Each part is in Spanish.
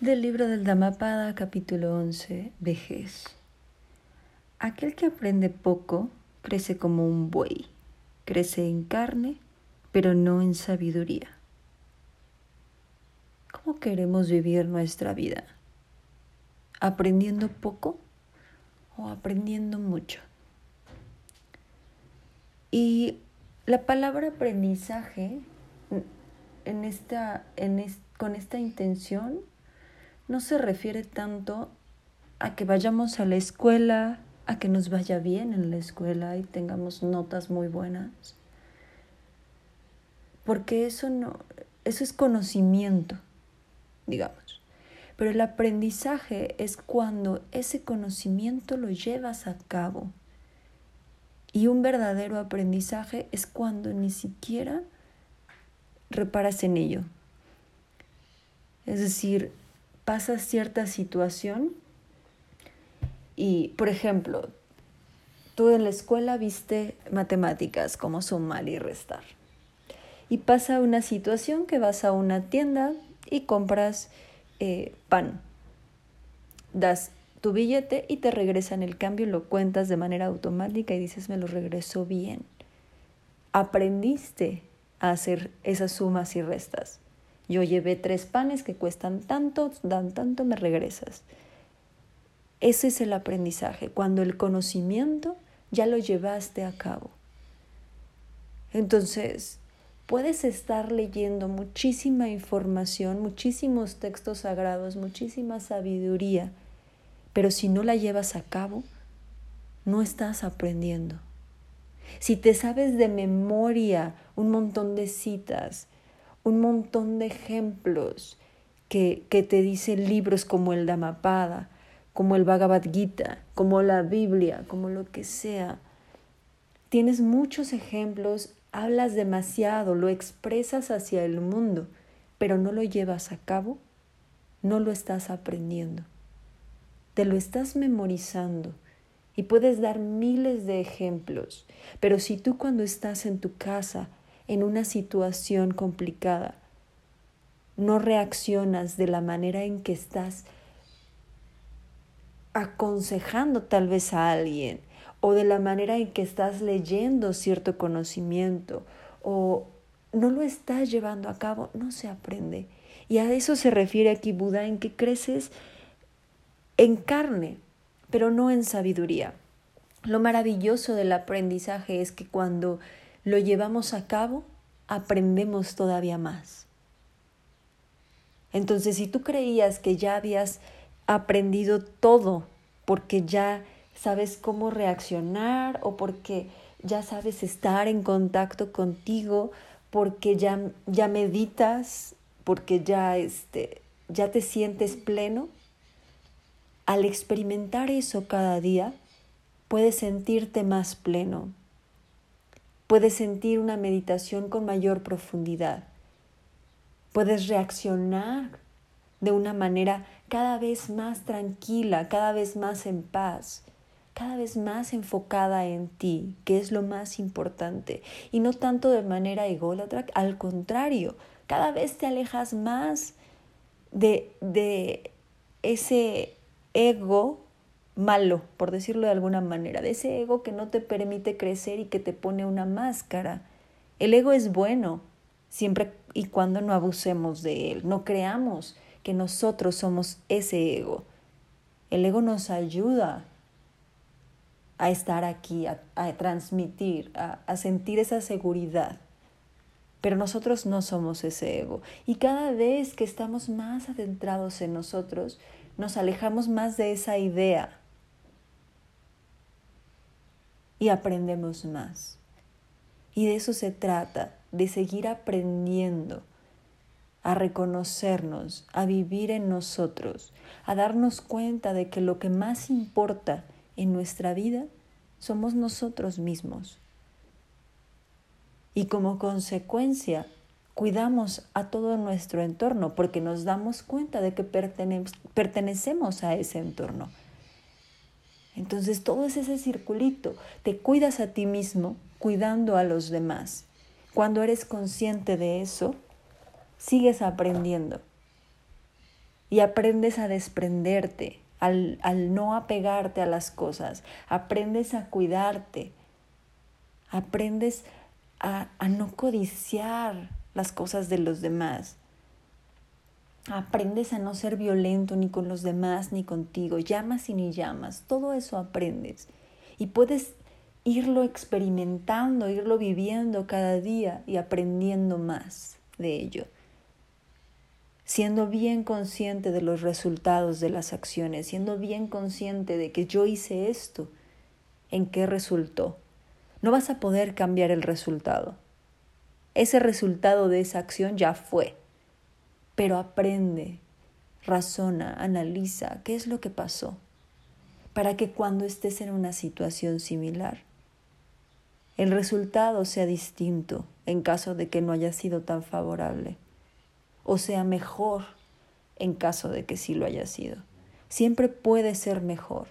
Del libro del Dhammapada, capítulo 11, vejez. Aquel que aprende poco crece como un buey, crece en carne, pero no en sabiduría. ¿Cómo queremos vivir nuestra vida? ¿Aprendiendo poco o aprendiendo mucho? Y la palabra aprendizaje en esta, en con esta intención no se refiere tanto a que vayamos a la escuela, a que nos vaya bien en la escuela y tengamos notas muy buenas. Porque eso no eso es conocimiento, digamos. Pero el aprendizaje es cuando ese conocimiento lo llevas a cabo. Y un verdadero aprendizaje es cuando ni siquiera reparas en ello. Es decir, pasa cierta situación y, por ejemplo, tú en la escuela viste matemáticas como sumar y restar. Y pasa una situación que vas a una tienda y compras eh, pan. Das tu billete y te regresan el cambio, lo cuentas de manera automática y dices, me lo regresó bien. Aprendiste a hacer esas sumas y restas. Yo llevé tres panes que cuestan tanto, dan tanto, me regresas. Ese es el aprendizaje, cuando el conocimiento ya lo llevaste a cabo. Entonces, puedes estar leyendo muchísima información, muchísimos textos sagrados, muchísima sabiduría, pero si no la llevas a cabo, no estás aprendiendo. Si te sabes de memoria un montón de citas, un montón de ejemplos que, que te dicen libros como el Dhammapada, como el Bhagavad Gita, como la Biblia, como lo que sea. Tienes muchos ejemplos, hablas demasiado, lo expresas hacia el mundo, pero no lo llevas a cabo, no lo estás aprendiendo. Te lo estás memorizando y puedes dar miles de ejemplos, pero si tú cuando estás en tu casa en una situación complicada, no reaccionas de la manera en que estás aconsejando tal vez a alguien o de la manera en que estás leyendo cierto conocimiento o no lo estás llevando a cabo, no se aprende. Y a eso se refiere aquí Buda, en que creces en carne, pero no en sabiduría. Lo maravilloso del aprendizaje es que cuando lo llevamos a cabo, aprendemos todavía más. Entonces, si tú creías que ya habías aprendido todo porque ya sabes cómo reaccionar o porque ya sabes estar en contacto contigo, porque ya, ya meditas, porque ya, este, ya te sientes pleno, al experimentar eso cada día, puedes sentirte más pleno, Puedes sentir una meditación con mayor profundidad. Puedes reaccionar de una manera cada vez más tranquila, cada vez más en paz, cada vez más enfocada en ti, que es lo más importante, y no tanto de manera ególatra, al contrario, cada vez te alejas más de, de ese ego malo, por decirlo de alguna manera, de ese ego que no te permite crecer y que te pone una máscara. El ego es bueno, siempre y cuando no abusemos de él, no creamos que nosotros somos ese ego. El ego nos ayuda a estar aquí, a, transmitir, a, sentir esa seguridad. Pero nosotros no somos ese ego. Y cada vez que estamos más adentrados en nosotros, nos alejamos más de esa idea y aprendemos más. Y de eso se trata, de seguir aprendiendo, a reconocernos, a vivir en nosotros, a darnos cuenta de que lo que más importa en nuestra vida somos nosotros mismos. Y como consecuencia, cuidamos a todo nuestro entorno porque nos damos cuenta de que pertenecemos a ese entorno. Entonces todo es ese circulito. Te cuidas a ti mismo cuidando a los demás. Cuando eres consciente de eso, sigues aprendiendo. y aprendes a desprenderte, al, al, no apegarte a las cosas, aprendes a cuidarte, aprendes a, a no codiciar las cosas de los demás. Aprendes a no ser violento ni con los demás ni contigo, llamas y ni llamas, todo eso aprendes. Y puedes irlo experimentando, irlo viviendo cada día y aprendiendo más de ello siendo bien consciente de los resultados de las acciones, siendo bien consciente de que yo hice esto, ¿en qué resultó? No vas a poder cambiar el resultado. Ese resultado de esa acción ya fue, pero aprende, razona, analiza qué es lo que pasó, para que cuando estés en una situación similar, el resultado sea distinto en caso de que no haya sido tan favorable o sea mejor en caso de que sí lo haya sido. Siempre puede ser mejor.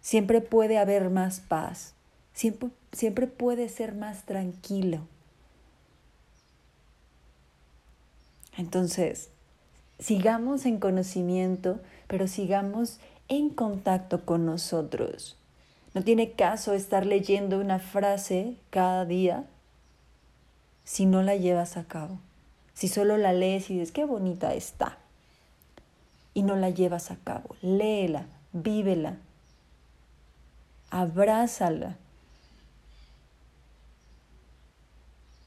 Siempre puede haber más paz. Siempre, siempre puede ser más tranquilo. Entonces, sigamos en conocimiento, pero sigamos en contacto con nosotros. No tiene caso estar leyendo una frase cada día si no la llevas a cabo. Si solo la lees y dices, qué bonita está, y no la llevas a cabo, léela, vívela, abrázala.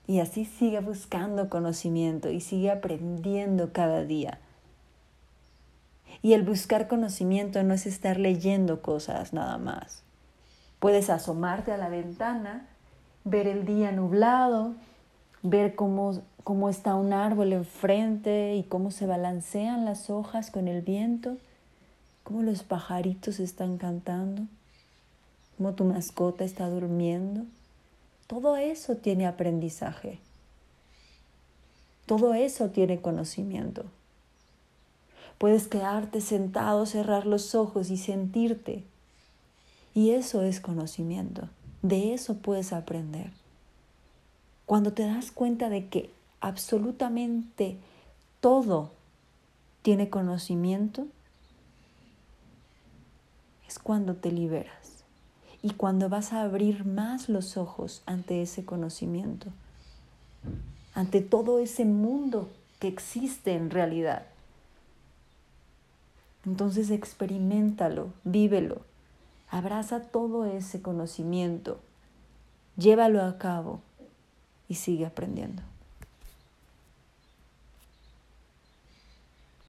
Y así sigue buscando conocimiento y sigue aprendiendo cada día. Y el buscar conocimiento no es estar leyendo cosas nada más. Puedes asomarte a la ventana, ver el día nublado, ver cómo, cómo está un árbol enfrente y cómo se balancean las hojas con el viento, cómo los pajaritos están cantando, cómo tu mascota está durmiendo. Todo eso tiene aprendizaje. Todo eso tiene conocimiento. Puedes quedarte sentado, cerrar los ojos y sentirte. Y eso es conocimiento. De eso puedes aprender. Cuando te das cuenta de que absolutamente todo tiene conocimiento, es cuando te liberas y cuando vas a abrir más los ojos ante ese conocimiento, ante todo ese mundo que existe en realidad. Entonces experimentalo, vívelo, abraza todo ese conocimiento, llévalo a cabo y sigue aprendiendo.